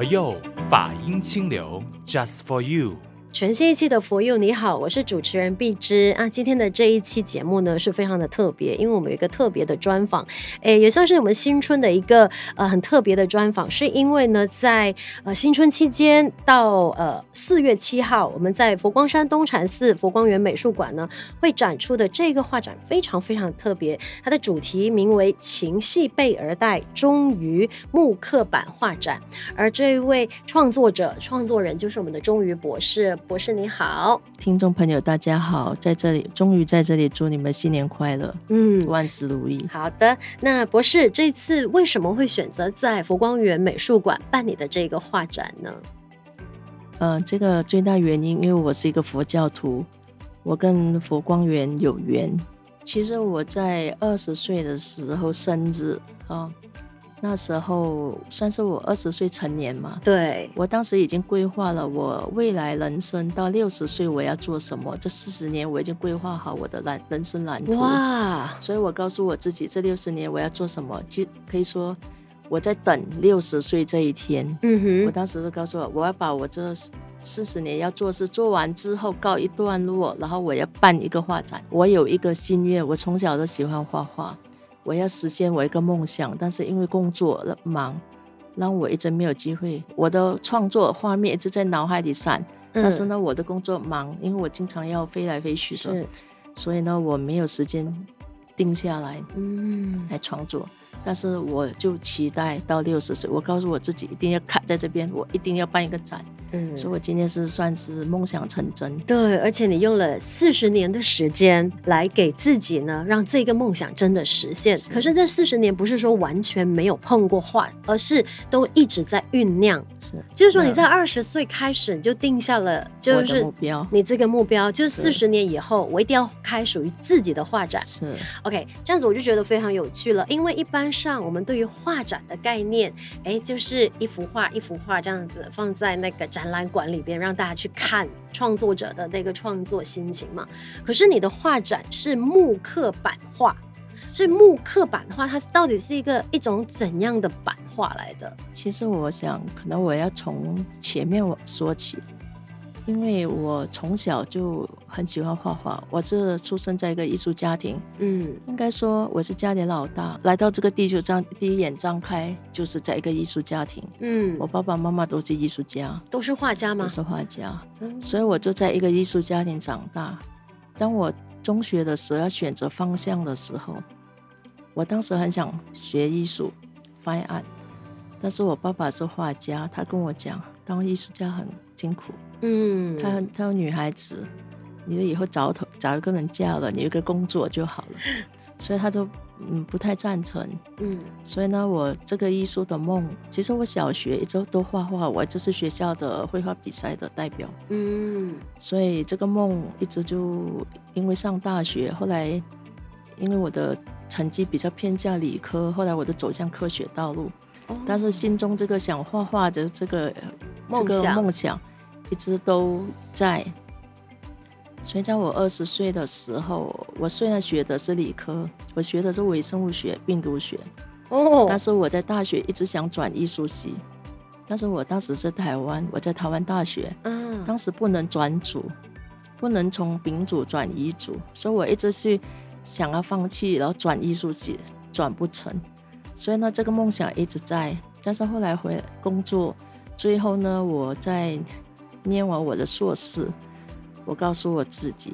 佛佑法音清流，Just for you。全新一期的佛佑你好，我是主持人碧芝啊。今天的这一期节目呢是非常的特别，因为我们有一个特别的专访，诶，也算是我们新春的一个呃很特别的专访，是因为呢在呃新春期间到呃四月七号，我们在佛光山东禅寺佛光园美术馆呢会展出的这个画展非常非常特别，它的主题名为“情系贝而代终于木刻版画展，而这一位创作者创作人就是我们的忠于博士。博士你好，听众朋友大家好，在这里终于在这里祝你们新年快乐，嗯，万事如意。好的，那博士这次为什么会选择在佛光园美术馆办理的这个画展呢？嗯、呃，这个最大原因，因为我是一个佛教徒，我跟佛光园有缘。其实我在二十岁的时候生日啊。那时候算是我二十岁成年嘛，对，我当时已经规划了我未来人生到六十岁我要做什么，这四十年我已经规划好我的蓝人生蓝图。哇！所以我告诉我自己，这六十年我要做什么，就可以说我在等六十岁这一天。嗯哼，我当时就告诉我，我要把我这四十年要做事做完之后告一段落，然后我要办一个画展。我有一个心愿，我从小都喜欢画画。我要实现我一个梦想，但是因为工作忙，让我一直没有机会。我的创作画面一直在脑海里闪，嗯、但是呢，我的工作忙，因为我经常要飞来飞去的，是所以呢，我没有时间定下来，嗯，来创作。但是我就期待到六十岁，我告诉我自己一定要卡在这边，我一定要办一个展。嗯，所以我今天是算是梦想成真。对，而且你用了四十年的时间来给自己呢，让这个梦想真的实现。是可是这四十年不是说完全没有碰过画，而是都一直在酝酿。是，就是说你在二十岁开始你就定下了，就是目标，你这个目标就是四十年以后我一定要开属于自己的画展。是，OK，这样子我就觉得非常有趣了，因为一般上我们对于画展的概念，哎，就是一幅画一幅画这样子放在那个展。览馆里边让大家去看创作者的那个创作心情嘛。可是你的画展是木刻版画，所以木刻版画它到底是一个一种怎样的版画来的？其实我想，可能我要从前面我说起。因为我从小就很喜欢画画，我是出生在一个艺术家庭，嗯，应该说我是家里老大，来到这个地球张第一眼张开就是在一个艺术家庭，嗯，我爸爸妈妈都是艺术家，都是画家吗？都是画家，嗯，所以我就在一个艺术家庭长大。当我中学的时候要选择方向的时候，我当时很想学艺术，fine art，但是我爸爸是画家，他跟我讲，当艺术家很辛苦。嗯，他他有女孩子，你就以后找头找一个人嫁了，你有个工作就好了，所以他都嗯不太赞成。嗯，所以呢，我这个艺术的梦，其实我小学一直都画画，我就是学校的绘画比赛的代表。嗯，所以这个梦一直就因为上大学，后来因为我的成绩比较偏向理科，后来我就走向科学道路。哦，但是心中这个想画画的这个这个梦想。一直都在，所以在我二十岁的时候，我虽然学的是理科，我学的是微生物学、病毒学，哦，但是我在大学一直想转艺术系，但是我当时是台湾，我在台湾大学，嗯，当时不能转组，不能从丙组转乙组，所以我一直去想要放弃，然后转艺术系，转不成，所以呢，这个梦想一直在，但是后来回来工作，最后呢，我在。念完我的硕士，我告诉我自己，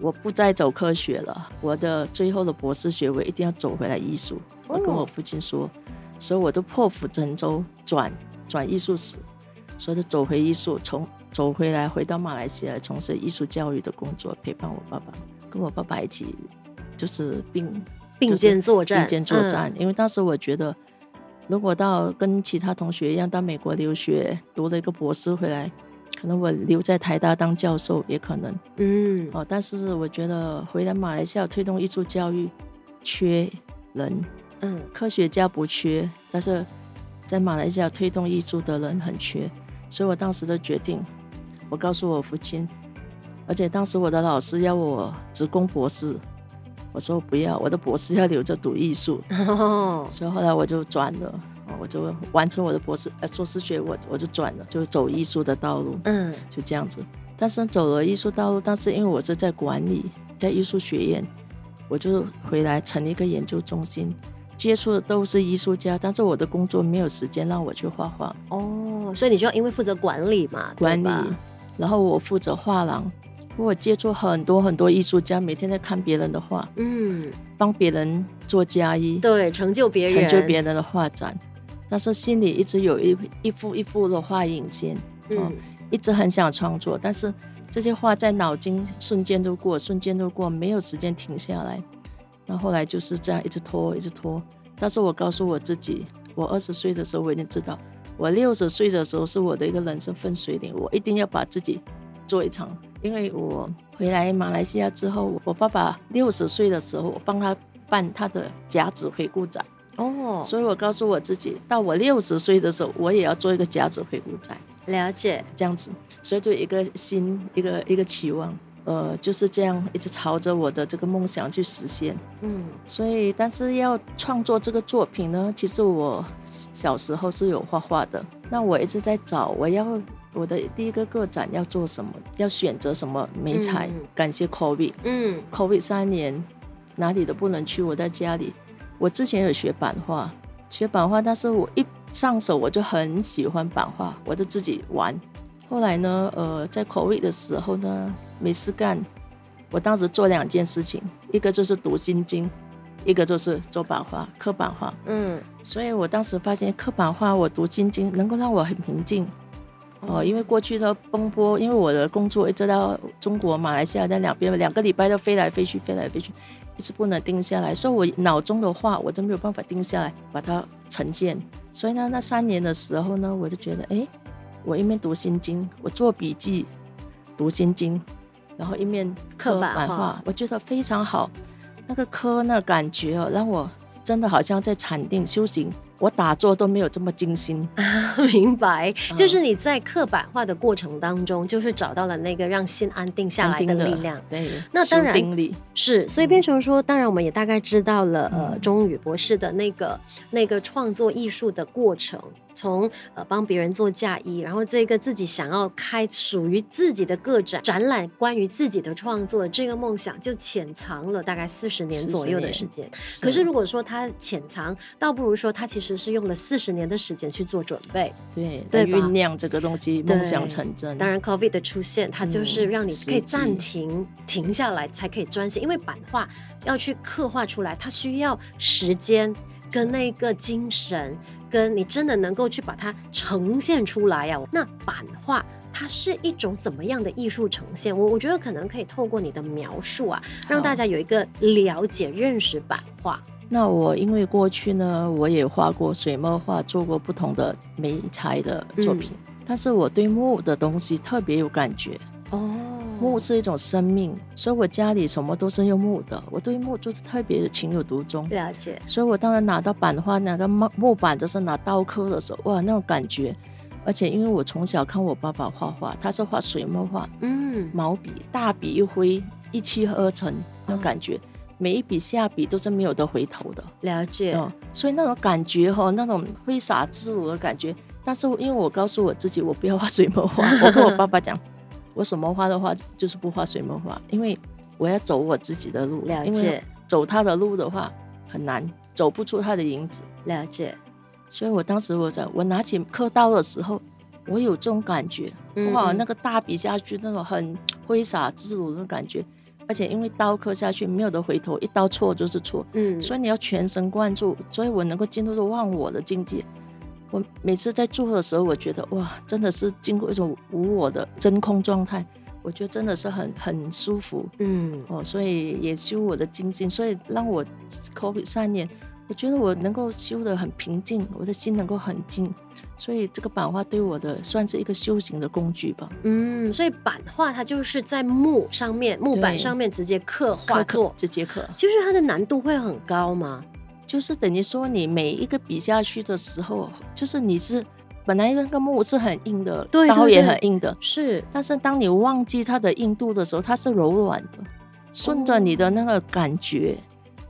我不再走科学了。我的最后的博士学位一定要走回来艺术。我跟我父亲说，所以我都破釜沉舟转转艺术史，所以就走回艺术，从走回来回到马来西亚从事艺术教育的工作，陪伴我爸爸，跟我爸爸一起就是并并肩作战，并肩作战。嗯、因为当时我觉得，如果到跟其他同学一样到美国留学，读了一个博士回来。可能我留在台大当教授也可能，嗯，哦，但是我觉得回来马来西亚推动艺术教育缺人，嗯，科学家不缺，但是在马来西亚推动艺术的人很缺，所以我当时的决定，我告诉我父亲，而且当时我的老师要我职工博士，我说不要，我的博士要留着读艺术，哦，所以后来我就转了，我就完成我的博士呃硕士学我我就转了，就走艺术的道路，嗯，就这样子。但是走了艺术道路，但是因为我是在管理，在艺术学院，我就回来成立一个研究中心，接触的都是艺术家，但是我的工作没有时间让我去画画。哦，所以你就因为负责管理嘛，管理，然后我负责画廊，我接触很多很多艺术家，每天在看别人的画，嗯，帮别人做加衣，对，成就别人，成就别人的画展，但是心里一直有一一幅一幅的画影线，嗯。哦一直很想创作，但是这些画在脑筋瞬间都过，瞬间都过，没有时间停下来。然后后来就是这样一直拖，一直拖。但是我告诉我自己，我二十岁的时候我已经知道，我六十岁的时候是我的一个人生分水岭，我一定要把自己做一场。因为我回来马来西亚之后，我爸爸六十岁的时候，我帮他办他的甲子回顾展。哦，所以我告诉我自己，到我六十岁的时候，我也要做一个甲子回顾展。了解，这样子，所以就一个心，一个一个期望，呃，就是这样一直朝着我的这个梦想去实现。嗯，所以但是要创作这个作品呢，其实我小时候是有画画的，那我一直在找，我要我的第一个个展要做什么，要选择什么媒材。嗯、感谢 COVID，嗯，COVID 三年哪里都不能去，我在家里。我之前有学版画，学版画，但是我一上手我就很喜欢版画，我就自己玩。后来呢，呃，在 COVID 的时候呢，没事干，我当时做两件事情，一个就是读心经，一个就是做版画，刻版画。嗯，所以我当时发现刻版画，我读心经能够让我很平静。哦、呃，因为过去的奔波，因为我的工作一直到中国、马来西亚在两边，两个礼拜都飞来飞去，飞来飞去，一直不能定下来，所以我脑中的话我都没有办法定下来，把它呈现。所以呢，那三年的时候呢，我就觉得，哎，我一面读心经，我做笔记，读心经，然后一面刻版画，我觉得非常好。那个刻那感觉哦，让我真的好像在禅定修行。我打坐都没有这么精心，明白，就是你在刻板化的过程当中，就是找到了那个让心安定下来的力量。对，那当然是，所以变成说，当然我们也大概知道了，呃，钟宇博士的那个那个创作艺术的过程。从呃帮别人做嫁衣，然后这个自己想要开属于自己的个展展览，关于自己的创作这个梦想，就潜藏了大概四十年左右的时间。是可是如果说他潜藏，倒不如说他其实是用了四十年的时间去做准备，对，对酝酿这个东西，梦想成真。当然，COVID 的出现，它就是让你可以暂停、停下来，才可以专心，因为版画要去刻画出来，它需要时间。跟那个精神，跟你真的能够去把它呈现出来呀、啊？那版画它是一种怎么样的艺术呈现？我我觉得可能可以透过你的描述啊，让大家有一个了解、认识版画。那我因为过去呢，我也画过水墨画，做过不同的媒材的作品，嗯、但是我对木的东西特别有感觉哦。木是一种生命，所以我家里什么都是用木的。我对木就是特别的情有独钟。了解。所以我当然拿到版画，拿到木木板，就是拿刀刻的时候，哇，那种感觉。而且因为我从小看我爸爸画画，他是画水墨画，嗯，毛笔大笔一挥，一气呵成，那种感觉，哦、每一笔下笔都是没有的回头的。了解。哦、所以那种感觉哈，那种挥洒自如的感觉。但是因为我告诉我自己，我不要画水墨画，我跟我爸爸讲。我什么画的话，就是不画水墨画，因为我要走我自己的路。了解。因为走他的路的话很难，走不出他的影子。了解。所以我当时我在我拿起刻刀的时候，我有这种感觉，嗯、哇，那个大笔下去那种很挥洒自如的感觉，而且因为刀刻下去没有得回头，一刀错就是错。嗯。所以你要全神贯注，所以我能够进入到忘我的境界。我每次在做的时候，我觉得哇，真的是经过一种无我的真空状态，我觉得真的是很 很舒服，嗯哦，所以也修我的精进，所以让我 COVID 三年，我觉得我能够修得很平静，我的心能够很静，所以这个版画对我的算是一个修行的工具吧。嗯，所以版画它就是在木上面木板上面直接刻画作，直接刻，就是它的难度会很高吗？就是等于说，你每一个笔下去的时候，就是你是本来那个木是很硬的，对，刀也很硬的，是。但是当你忘记它的硬度的时候，它是柔软的，顺着你的那个感觉，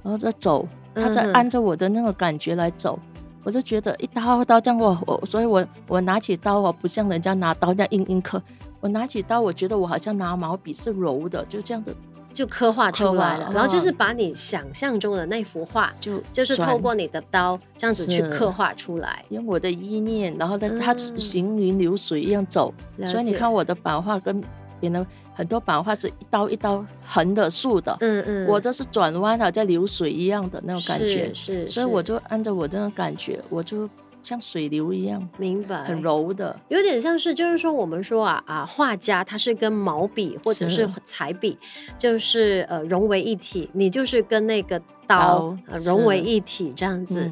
然后再走，它在按照我的那个感觉来走，我就觉得一刀刀这样我我，所以我我拿起刀我不像人家拿刀这样硬硬刻，我拿起刀我觉得我好像拿毛笔是柔的，就这样子就刻画出来了。然后就是把你想象中的那幅画，就就是透过你的刀这样子去刻画出来，用我的意念，然后它它行云流水一样走，嗯、所以你看我的版画跟别人。很多版画是一刀一刀横的竖的，嗯嗯，我这是转弯的，在流水一样的那种感觉，是，是，所以我就按照我这种感觉，我就像水流一样，明白，很柔的，有点像是，就是说我们说啊啊，画家他是跟毛笔或者是彩笔，就是呃融为一体，你就是跟那个刀，融为一体这样子。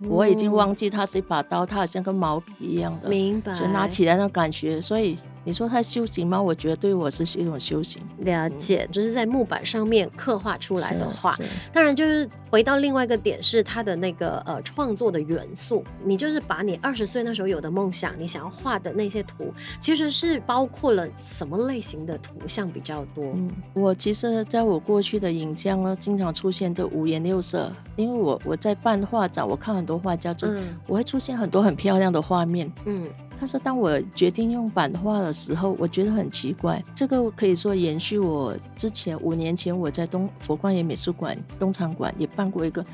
嗯、我已经忘记它是一把刀，它好像跟毛笔一样的，明白，所以拿起来那种感觉，所以。你说他修行吗？我觉得对我是一种修行。了解，就是在木板上面刻画出来的画。当然，就是回到另外一个点，是他的那个呃创作的元素。你就是把你二十岁那时候有的梦想，你想要画的那些图，其实是包括了什么类型的图像比较多？嗯，我其实在我过去的影像呢，经常出现这五颜六色，因为我我在办画展，我看很多画家就，嗯，我会出现很多很漂亮的画面，嗯。但是当我决定用版画的时候，我觉得很奇怪。这个可以说延续我之前五年前我在东佛光岩美术馆东厂馆也办过一个，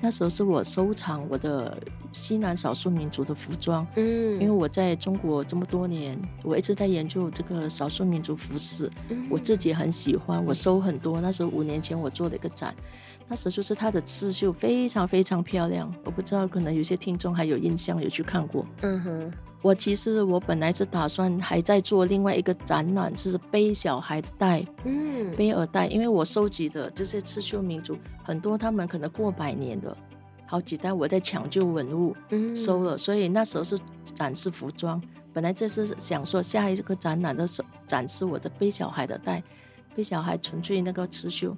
那时候是我收藏我的西南少数民族的服装。嗯，因为我在中国这么多年，我一直在研究这个少数民族服饰，我自己很喜欢，我收很多。那时候五年前我做了一个展。那时候就是它的刺绣非常非常漂亮，我不知道可能有些听众还有印象，有去看过。嗯哼，我其实我本来是打算还在做另外一个展览，就是背小孩的带，嗯，背耳带，因为我收集的这些刺绣民族很多，他们可能过百年的好几代，我在抢救文物，嗯，收了，所以那时候是展示服装。本来这是想说下一个展览的时候展示我的背小孩的带，背小孩纯粹那个刺绣。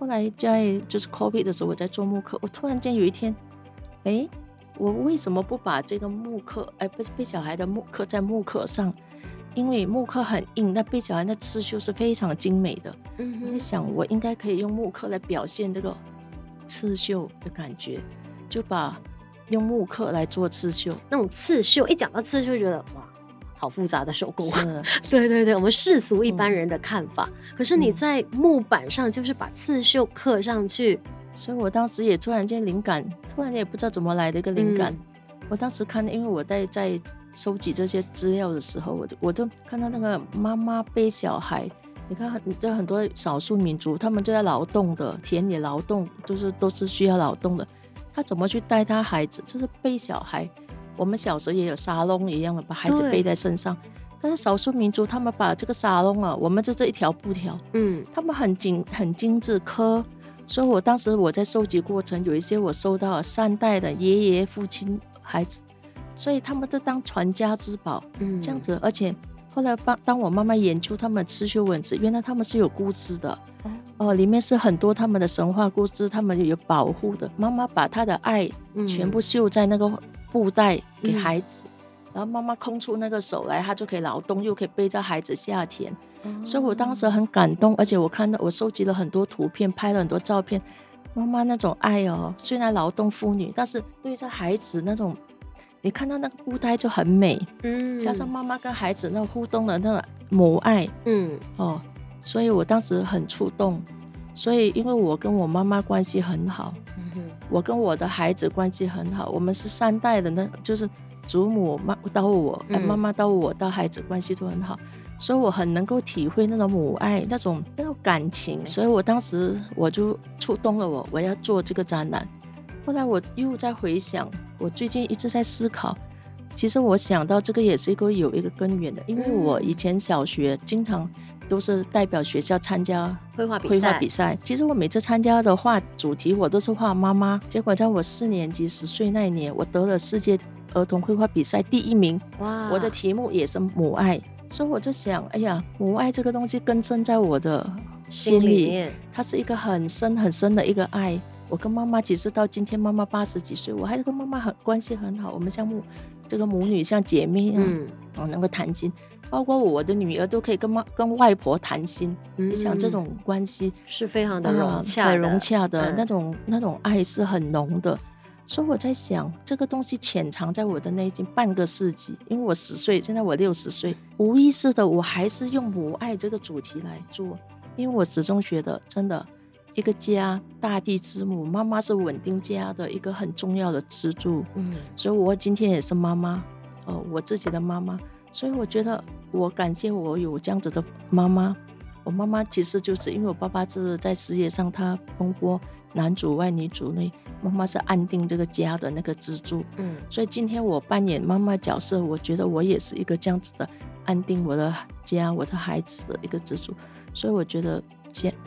后来在就是 copy 的时候，我在做木刻，我突然间有一天，哎，我为什么不把这个木刻，哎，不是背小孩的木刻在木刻上？因为木刻很硬，那背小孩的刺绣是非常精美的。嗯，我在想，我应该可以用木刻来表现这个刺绣的感觉，就把用木刻来做刺绣。那种刺绣，一讲到刺绣，觉得哇。好复杂的手工，对对对，我们世俗一般人的看法。嗯、可是你在木板上就是把刺绣刻上去，所以我当时也突然间灵感，突然间也不知道怎么来的一个灵感。嗯、我当时看，因为我在在收集这些资料的时候，我就我就看到那个妈妈背小孩，你看很这很多少数民族，他们就在劳动的田野劳动，就是都是需要劳动的，他怎么去带他孩子，就是背小孩。我们小时候也有沙龙一样的，把孩子背在身上。但是少数民族他们把这个沙龙啊，我们就这一条布条，嗯，他们很精很精致刻。所以我当时我在收集过程，有一些我收到了三代的爷爷、父亲、孩子，所以他们都当传家之宝，嗯，这样子。而且后来帮当我慢慢研究他们刺绣文字，原来他们是有故事的，哦、呃，里面是很多他们的神话故事，他们有保护的。妈妈把她的爱全部绣在那个。布袋给孩子，嗯、然后妈妈空出那个手来，她就可以劳动，又可以背着孩子下田。嗯、所以我当时很感动，而且我看到我收集了很多图片，拍了很多照片。妈妈那种爱哦，虽然劳动妇女，但是对着孩子那种，你看到那个布袋就很美。嗯，加上妈妈跟孩子那互动的那种母爱，嗯哦，所以我当时很触动。所以因为我跟我妈妈关系很好。嗯我跟我的孩子关系很好，我们是三代的，那就是祖母妈到我，妈妈到我到孩子关系都很好，所以我很能够体会那种母爱那种那种感情，所以我当时我就触动了我，我要做这个展览。后来我又在回想，我最近一直在思考，其实我想到这个也是一个有一个根源的，因为我以前小学经常。都是代表学校参加绘画绘画比赛。其实我每次参加的画主题，我都是画妈妈。结果在我四年级十岁那一年，我得了世界儿童绘画比赛第一名。哇！我的题目也是母爱，所以我就想，哎呀，母爱这个东西根深在我的心里，心里它是一个很深很深的一个爱。我跟妈妈，其实到今天妈妈八十几岁，我还是跟妈妈很关系很好。我们像母这个母女像姐妹一样，嗯，我能够谈心。包括我的女儿都可以跟妈跟外婆谈心，你想这种关系是非常的融洽，很融洽的那种那种爱是很浓的，所以我在想，这个东西潜藏在我的内心半个世纪，因为我十岁，现在我六十岁，无意识的我还是用母爱这个主题来做，因为我始终觉得，真的，一个家，大地之母，妈妈是稳定家的一个很重要的支柱。嗯，所以我今天也是妈妈，呃，我自己的妈妈，所以我觉得我感谢我有这样子的妈妈。我妈妈其实就是因为我爸爸是在事业上他奔波，男主外女主内，妈妈是安定这个家的那个支柱。嗯，所以今天我扮演妈妈角色，我觉得我也是一个这样子的安定我的家、我的孩子的一个支柱。所以我觉得。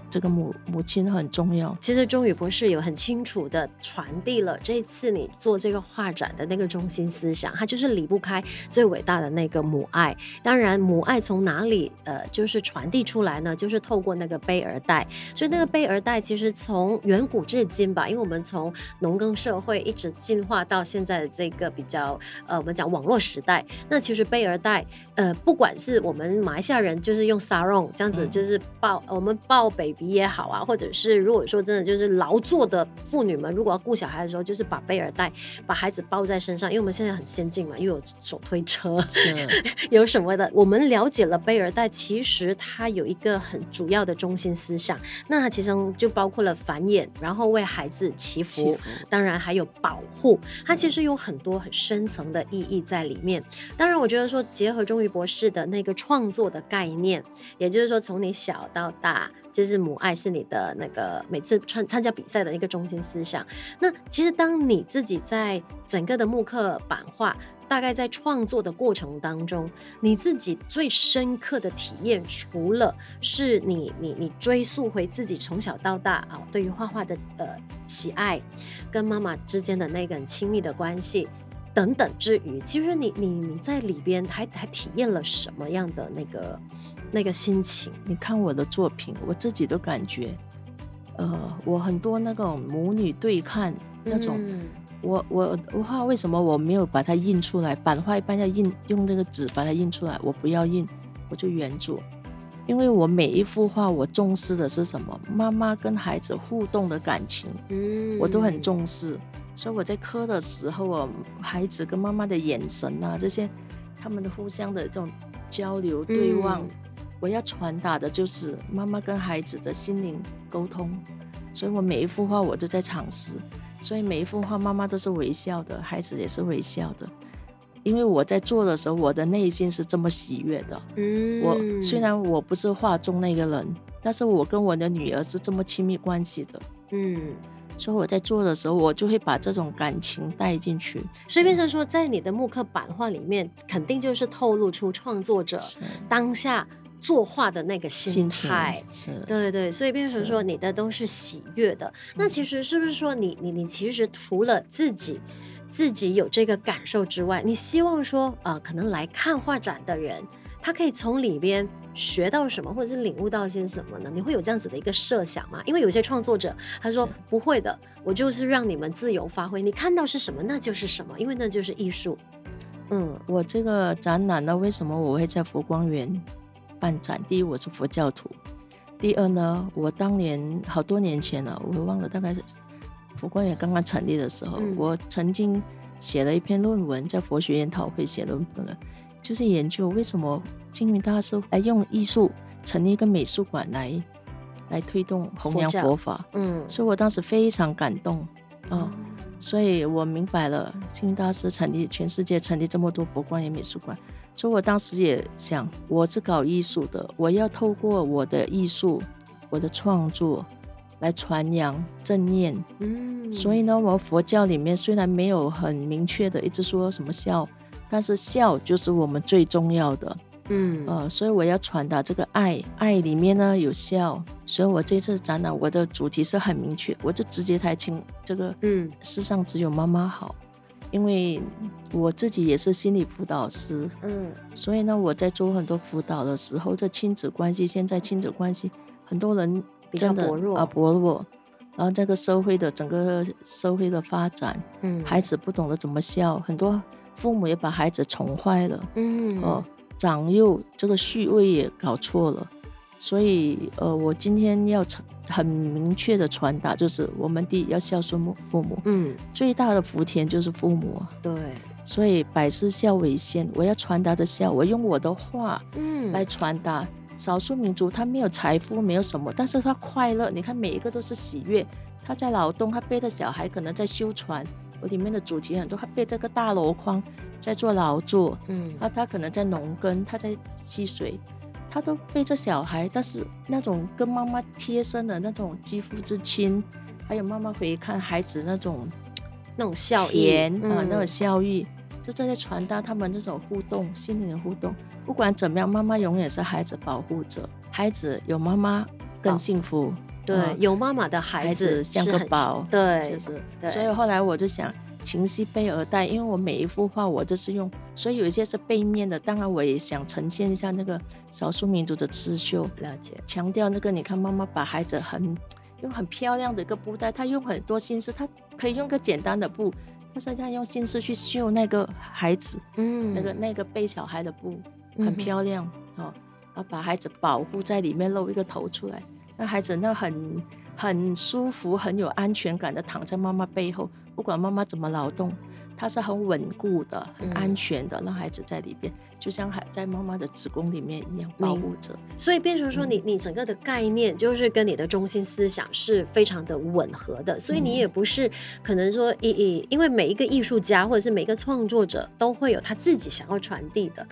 这个母母亲很重要。其实钟宇博士有很清楚的传递了这一次你做这个画展的那个中心思想，它就是离不开最伟大的那个母爱。当然，母爱从哪里呃就是传递出来呢？就是透过那个背儿带。所以那个背儿带其实从远古至今吧，因为我们从农耕社会一直进化到现在的这个比较呃我们讲网络时代，那其实贝儿带呃不管是我们马来西亚人就是用 sarong 这样子就是抱、嗯、我们抱。抱 baby 也好啊，或者是如果说真的就是劳作的妇女们，如果要顾小孩的时候，就是把贝尔带把孩子抱在身上，因为我们现在很先进嘛，又有手推车，有什么的。我们了解了贝尔带，其实它有一个很主要的中心思想，那它其实就包括了繁衍，然后为孩子祈福，祈福当然还有保护，它其实有很多很深层的意义在里面。当然，我觉得说结合中于博士的那个创作的概念，也就是说从你小到大。就是母爱是你的那个每次参参加比赛的一个中心思想。那其实当你自己在整个的木刻版画，大概在创作的过程当中，你自己最深刻的体验，除了是你你你追溯回自己从小到大啊对于画画的呃喜爱，跟妈妈之间的那个很亲密的关系等等之余，其实你你你在里边还还体验了什么样的那个？那个心情，你看我的作品，我自己都感觉，呃，我很多那种母女对看那种，嗯、我我我画为什么我没有把它印出来？版画一般要印，用这个纸把它印出来，我不要印，我就原作，因为我每一幅画我重视的是什么？妈妈跟孩子互动的感情，嗯，我都很重视，所以我在刻的时候啊，孩子跟妈妈的眼神啊，这些他们的互相的这种交流对望。嗯我要传达的就是妈妈跟孩子的心灵沟通，所以我每一幅画我都在尝试，所以每一幅画妈妈都是微笑的，孩子也是微笑的，因为我在做的时候，我的内心是这么喜悦的。嗯，我虽然我不是画中那个人，但是我跟我的女儿是这么亲密关系的。嗯，所以我在做的时候，我就会把这种感情带进去。所以变成说，在你的木刻版画里面，肯定就是透露出创作者当下。作画的那个心态，是，对对，所以变成说你的都是喜悦的。那其实是不是说你你你其实除了自己自己有这个感受之外，你希望说啊、呃，可能来看画展的人，他可以从里边学到什么，或者是领悟到些什么呢？你会有这样子的一个设想吗？因为有些创作者他说不会的，我就是让你们自由发挥，你看到是什么那就是什么，因为那就是艺术。嗯，我这个展览呢，为什么我会在佛光园办展，第一我是佛教徒，第二呢，我当年好多年前了，我忘了大概是佛光园刚刚成立的时候，嗯、我曾经写了一篇论文，在佛学研讨会写论文了，就是研究为什么金云大师来用艺术成立一个美术馆来来推动弘扬佛法，嗯，所以我当时非常感动啊。嗯嗯所以我明白了，金云大师成立全世界成立这么多佛光园美术馆，所以我当时也想，我是搞艺术的，我要透过我的艺术、我的创作来传扬正念。嗯，所以呢，我们佛教里面虽然没有很明确的一直说什么孝，但是孝就是我们最重要的。嗯，呃，所以我要传达这个爱，爱里面呢有孝，所以我这次展览我的主题是很明确，我就直接台清这个，嗯，世上只有妈妈好，因为我自己也是心理辅导师，嗯，所以呢，我在做很多辅导的时候，这亲子关系，现在亲子关系很多人比较薄弱啊，薄弱，然后这个社会的整个社会的发展，嗯，孩子不懂得怎么孝，很多父母也把孩子宠坏了，嗯，哦。长幼这个序位也搞错了，所以呃，我今天要很明确的传达，就是我们第一要孝顺母父母，嗯，最大的福田就是父母，对，所以百事孝为先，我要传达的孝，我用我的话，嗯，来传达。嗯、少数民族他没有财富，没有什么，但是他快乐，你看每一个都是喜悦，他在劳动，他背着小孩可能在修船。我里面的主题很多，他背着个大箩筐在做劳作，嗯，他他可能在农耕，他在吸水，他都背着小孩，但是那种跟妈妈贴身的那种肌肤之亲，还有妈妈回看孩子那种 那种笑颜啊，嗯、那种笑意，就在传达他们这种互动，心灵的互动。不管怎么样，妈妈永远是孩子保护者，孩子有妈妈更幸福。哦对，有妈妈的孩子，孩子像个宝，对，是是。对所以后来我就想，情系背而带，因为我每一幅画我都是用，所以有一些是背面的。当然，我也想呈现一下那个少数民族的刺绣，了解，强调那个。你看，妈妈把孩子很用很漂亮的一个布袋，她用很多心思，她可以用个简单的布，但是她用心思去绣那个孩子，嗯，那个那个背小孩的布很漂亮，嗯、哦，然后把孩子保护在里面，露一个头出来。那孩子那很很舒服，很有安全感的躺在妈妈背后，不管妈妈怎么劳动，它是很稳固的、很安全的，让孩子在里边。就像还在妈妈的子宫里面一样保护着，所以变成说你你整个的概念就是跟你的中心思想是非常的吻合的，所以你也不是可能说一一，因为每一个艺术家或者是每一个创作者都会有他自己想要传递的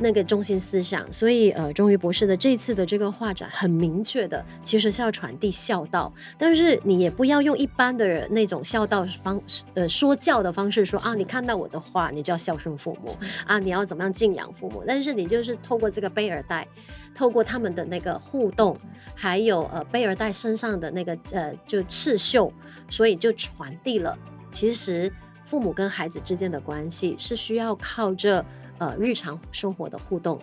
那个中心思想，所以呃，终于博士的这次的这个画展很明确的，其实是要传递孝道，但是你也不要用一般的人那种孝道方式呃说教的方式说啊，你看到我的话，你就要孝顺父母啊，你要怎么样敬仰。父母，但是你就是透过这个贝尔带，透过他们的那个互动，还有呃贝尔带身上的那个呃就刺绣，所以就传递了，其实父母跟孩子之间的关系是需要靠着呃日常生活的互动，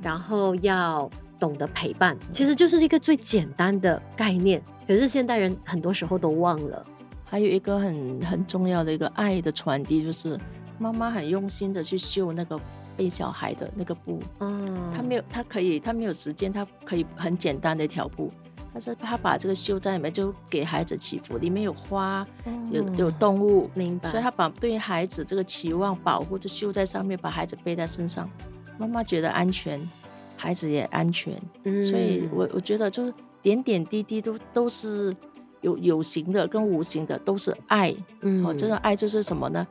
然后要懂得陪伴，其实就是一个最简单的概念。可是现代人很多时候都忘了，还有一个很很重要的一个爱的传递，就是妈妈很用心的去绣那个。背小孩的那个布，嗯，她没有，她可以，她没有时间，她可以很简单的一条布，但是他把这个绣在里面，就给孩子祈福，里面有花，有有动物，明白，所以他把对于孩子这个期望保护就绣在上面，把孩子背在身上，妈妈觉得安全，孩子也安全，嗯，所以我我觉得就是点点滴滴都都是有有形的跟无形的都是爱，嗯，哦，这个爱就是什么呢？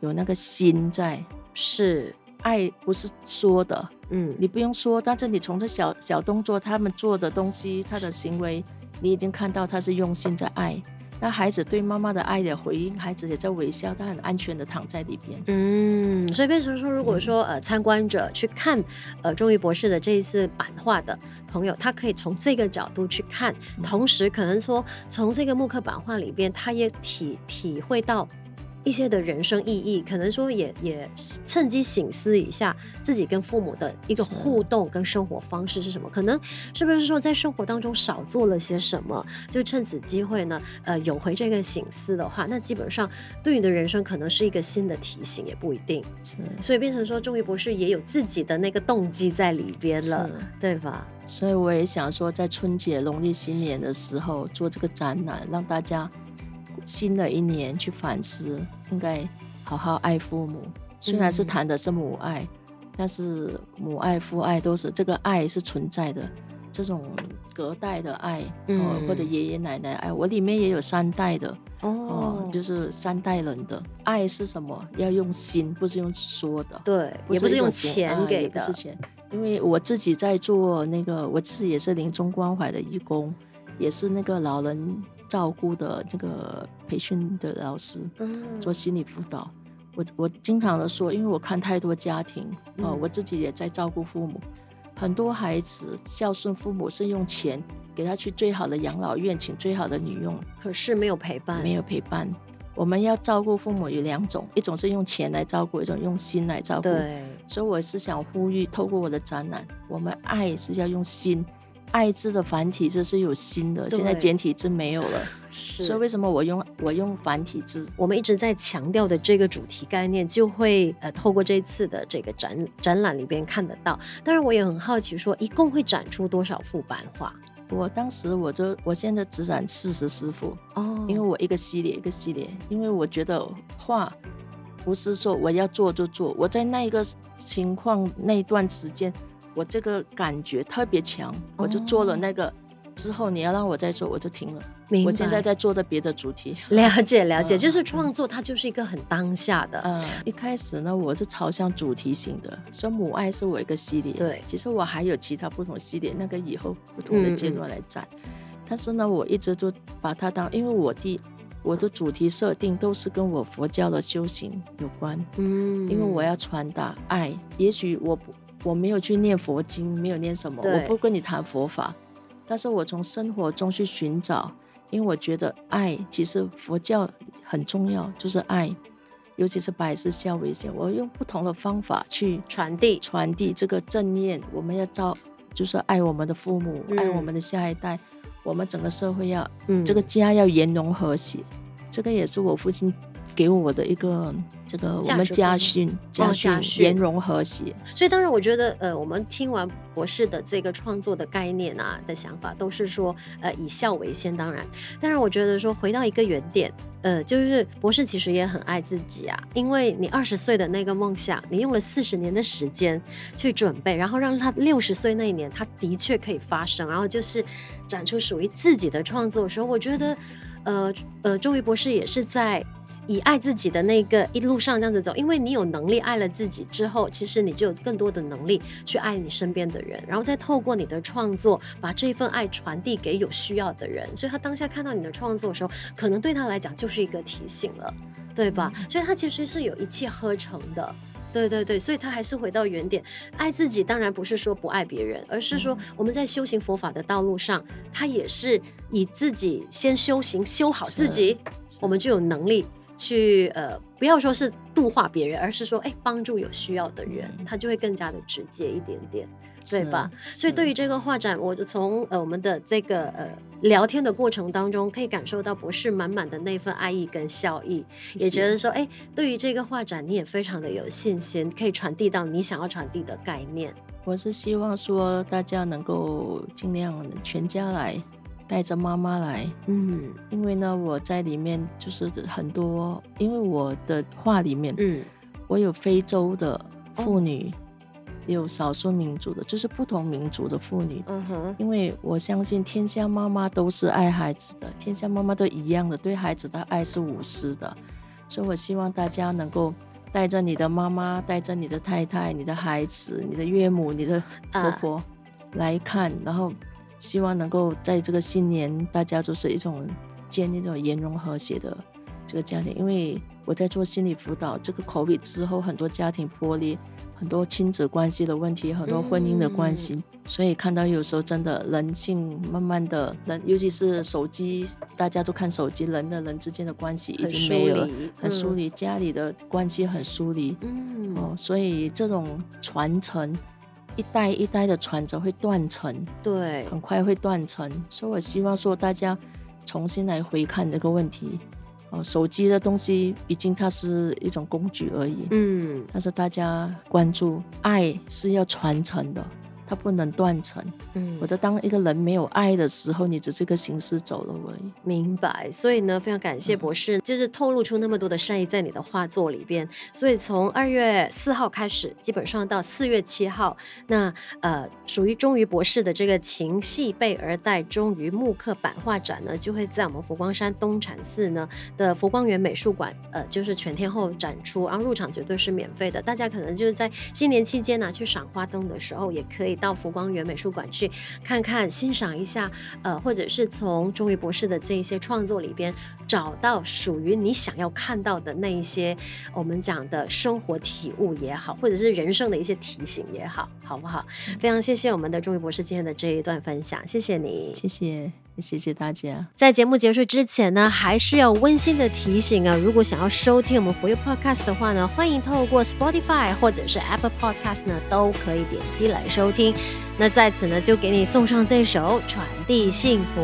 有那个心在，是。爱不是说的，嗯，你不用说，但是你从这小小动作，他们做的东西，他的行为，你已经看到他是用心在爱。那孩子对妈妈的爱的回应，孩子也在微笑，他很安全的躺在里边。嗯，所以变成说，如果说呃参观者去看呃忠于博士的这一次版画的朋友，他可以从这个角度去看，同时可能说从这个木刻版画里边，他也体体会到。一些的人生意义，可能说也也趁机醒思一下自己跟父母的一个互动跟生活方式是什么？可能是不是说在生活当中少做了些什么？就趁此机会呢，呃，有回这个醒思的话，那基本上对你的人生可能是一个新的提醒，也不一定。是，所以变成说，忠于博士也有自己的那个动机在里边了，对吧？所以我也想说，在春节农历新年的时候做这个展览，让大家。新的一年去反思，应该好好爱父母。虽然是谈的是母爱，嗯、但是母爱、父爱都是这个爱是存在的。这种隔代的爱，嗯、哦，或者爷爷奶奶爱，我里面也有三代的哦，哦，就是三代人的爱是什么？要用心，不是用说的。对，不也不是用钱给的，不是钱。因为我自己在做那个，我自己也是临终关怀的义工，也是那个老人。照顾的这个培训的老师，做心理辅导。我我经常的说，因为我看太多家庭，哦，我自己也在照顾父母。很多孩子孝顺父母是用钱给他去最好的养老院，请最好的女佣，可是没有陪伴，没有陪伴。我们要照顾父母有两种，一种是用钱来照顾，一种用心来照顾。对，所以我是想呼吁，透过我的展览，我们爱是要用心。爱字的繁体字是有新的，现在简体字没有了。是，所以为什么我用我用繁体字？我们一直在强调的这个主题概念，就会呃透过这次的这个展展览里边看得到。当然，我也很好奇说，说一共会展出多少幅版画？我当时我就我现在只展四十四幅哦，因为我一个系列一个系列，因为我觉得画不是说我要做就做，我在那一个情况那一段时间，我这个感觉特别强，我就做了那个。哦之后你要让我再做，我就停了。我现在在做的别的主题。了解了解，嗯、就是创作，它就是一个很当下的。嗯，一开始呢，我是朝向主题型的，所以母爱是我一个系列。对，其实我还有其他不同系列，那个以后不同的阶段来展。嗯、但是呢，我一直都把它当，因为我的我的主题设定都是跟我佛教的修行有关。嗯，因为我要传达爱。也许我不我没有去念佛经，没有念什么，我不跟你谈佛法。但是我从生活中去寻找，因为我觉得爱其实佛教很重要，就是爱，尤其是百事孝为先。我用不同的方法去传递传递这个正念。我们要照，就是爱我们的父母，嗯、爱我们的下一代，我们整个社会要，嗯、这个家要圆融和谐。这个也是我父亲。给我的一个这个我们家训家训圆融和谐，所以当然我觉得呃，我们听完博士的这个创作的概念啊的想法，都是说呃以孝为先。当然，当然我觉得说回到一个原点，呃，就是博士其实也很爱自己啊，因为你二十岁的那个梦想，你用了四十年的时间去准备，然后让他六十岁那一年，他的确可以发生，然后就是展出属于自己的创作的时候，我觉得呃呃，忠于博士也是在。以爱自己的那个一路上这样子走，因为你有能力爱了自己之后，其实你就有更多的能力去爱你身边的人，然后再透过你的创作把这份爱传递给有需要的人。所以他当下看到你的创作的时候，可能对他来讲就是一个提醒了，对吧？所以他其实是有一气呵成的，对对对。所以他还是回到原点，爱自己当然不是说不爱别人，而是说我们在修行佛法的道路上，他也是以自己先修行修好自己，我们就有能力。去呃，不要说是度化别人，而是说，哎，帮助有需要的人，他就会更加的直接一点点，对吧？所以对于这个画展，我就从呃我们的这个呃聊天的过程当中，可以感受到博士满满的那份爱意跟笑意，谢谢。也觉得说，哎，对于这个画展，你也非常的有信心，可以传递到你想要传递的概念。我是希望说，大家能够尽量全家来。带着妈妈来，嗯，因为呢，我在里面就是很多，因为我的画里面，嗯，我有非洲的妇女，哦、有少数民族的，就是不同民族的妇女，嗯哼，因为我相信天下妈妈都是爱孩子的，天下妈妈都一样的，对孩子的爱是无私的，所以我希望大家能够带着你的妈妈，带着你的太太、你的孩子、你的岳母、你的婆婆来看，啊、然后。希望能够在这个新年，大家都是一种建立这种圆融和谐的这个家庭。因为我在做心理辅导，这个 COVID 之后，很多家庭破裂，很多亲子关系的问题，很多婚姻的关系，嗯、所以看到有时候真的人性慢慢的人，尤其是手机，大家都看手机，人的人之间的关系已经没有了，很疏离，家里的关系很疏离，嗯，哦，所以这种传承。一代一代的传着会断层，对，很快会断层，所以我希望说大家重新来回看这个问题。哦，手机的东西毕竟它是一种工具而已，嗯，但是大家关注爱是要传承的。它不能断层，嗯，我就当一个人没有爱的时候，你只是个行尸走肉而已。明白，所以呢，非常感谢博士，嗯、就是透露出那么多的善意在你的画作里边。所以从二月四号开始，基本上到四月七号，那呃，属于忠于博士的这个情系贝儿代忠于木刻版画展呢，就会在我们佛光山东禅寺呢的佛光园美术馆，呃，就是全天候展出，然后入场绝对是免费的。大家可能就是在新年期间呢，去赏花灯的时候，也可以。到浮光园美术馆去看看、欣赏一下，呃，或者是从钟瑜博士的这一些创作里边找到属于你想要看到的那一些我们讲的生活体悟也好，或者是人生的一些提醒也好，好不好？非常谢谢我们的钟瑜博士今天的这一段分享，谢谢你，谢谢。谢谢大家。在节目结束之前呢，还是要温馨的提醒啊，如果想要收听我们 For You Podcast 的话呢，欢迎透过 Spotify 或者是 Apple Podcast 呢，都可以点击来收听。那在此呢，就给你送上这首《传递幸福》。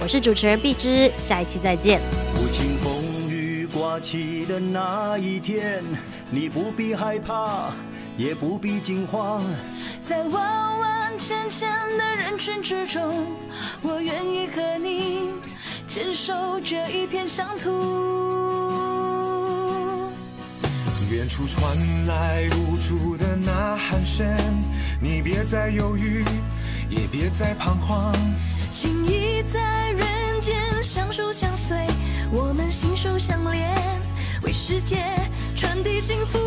我是主持人碧芝，下一期再见。无情风雨刮起的那一天，你不必害怕，也不必惊慌，在万万千千的人群之中，我愿意和你坚守这一片乡土。远处传来无助的呐喊声，你别再犹豫，也别再彷徨，情谊在人间相守相随，我们心手相连，为世界传递幸福。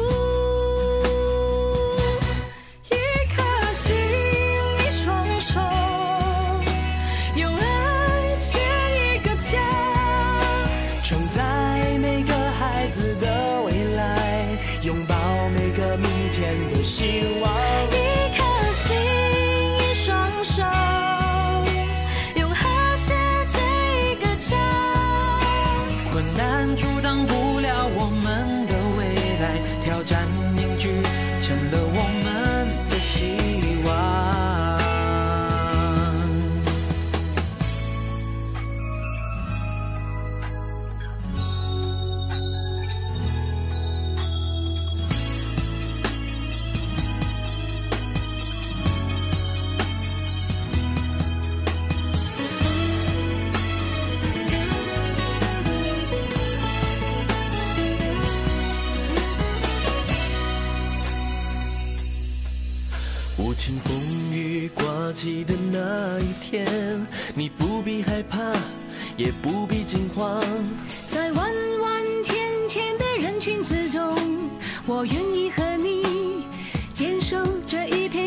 拥抱每个明天的希望。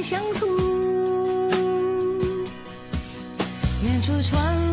想哭远处传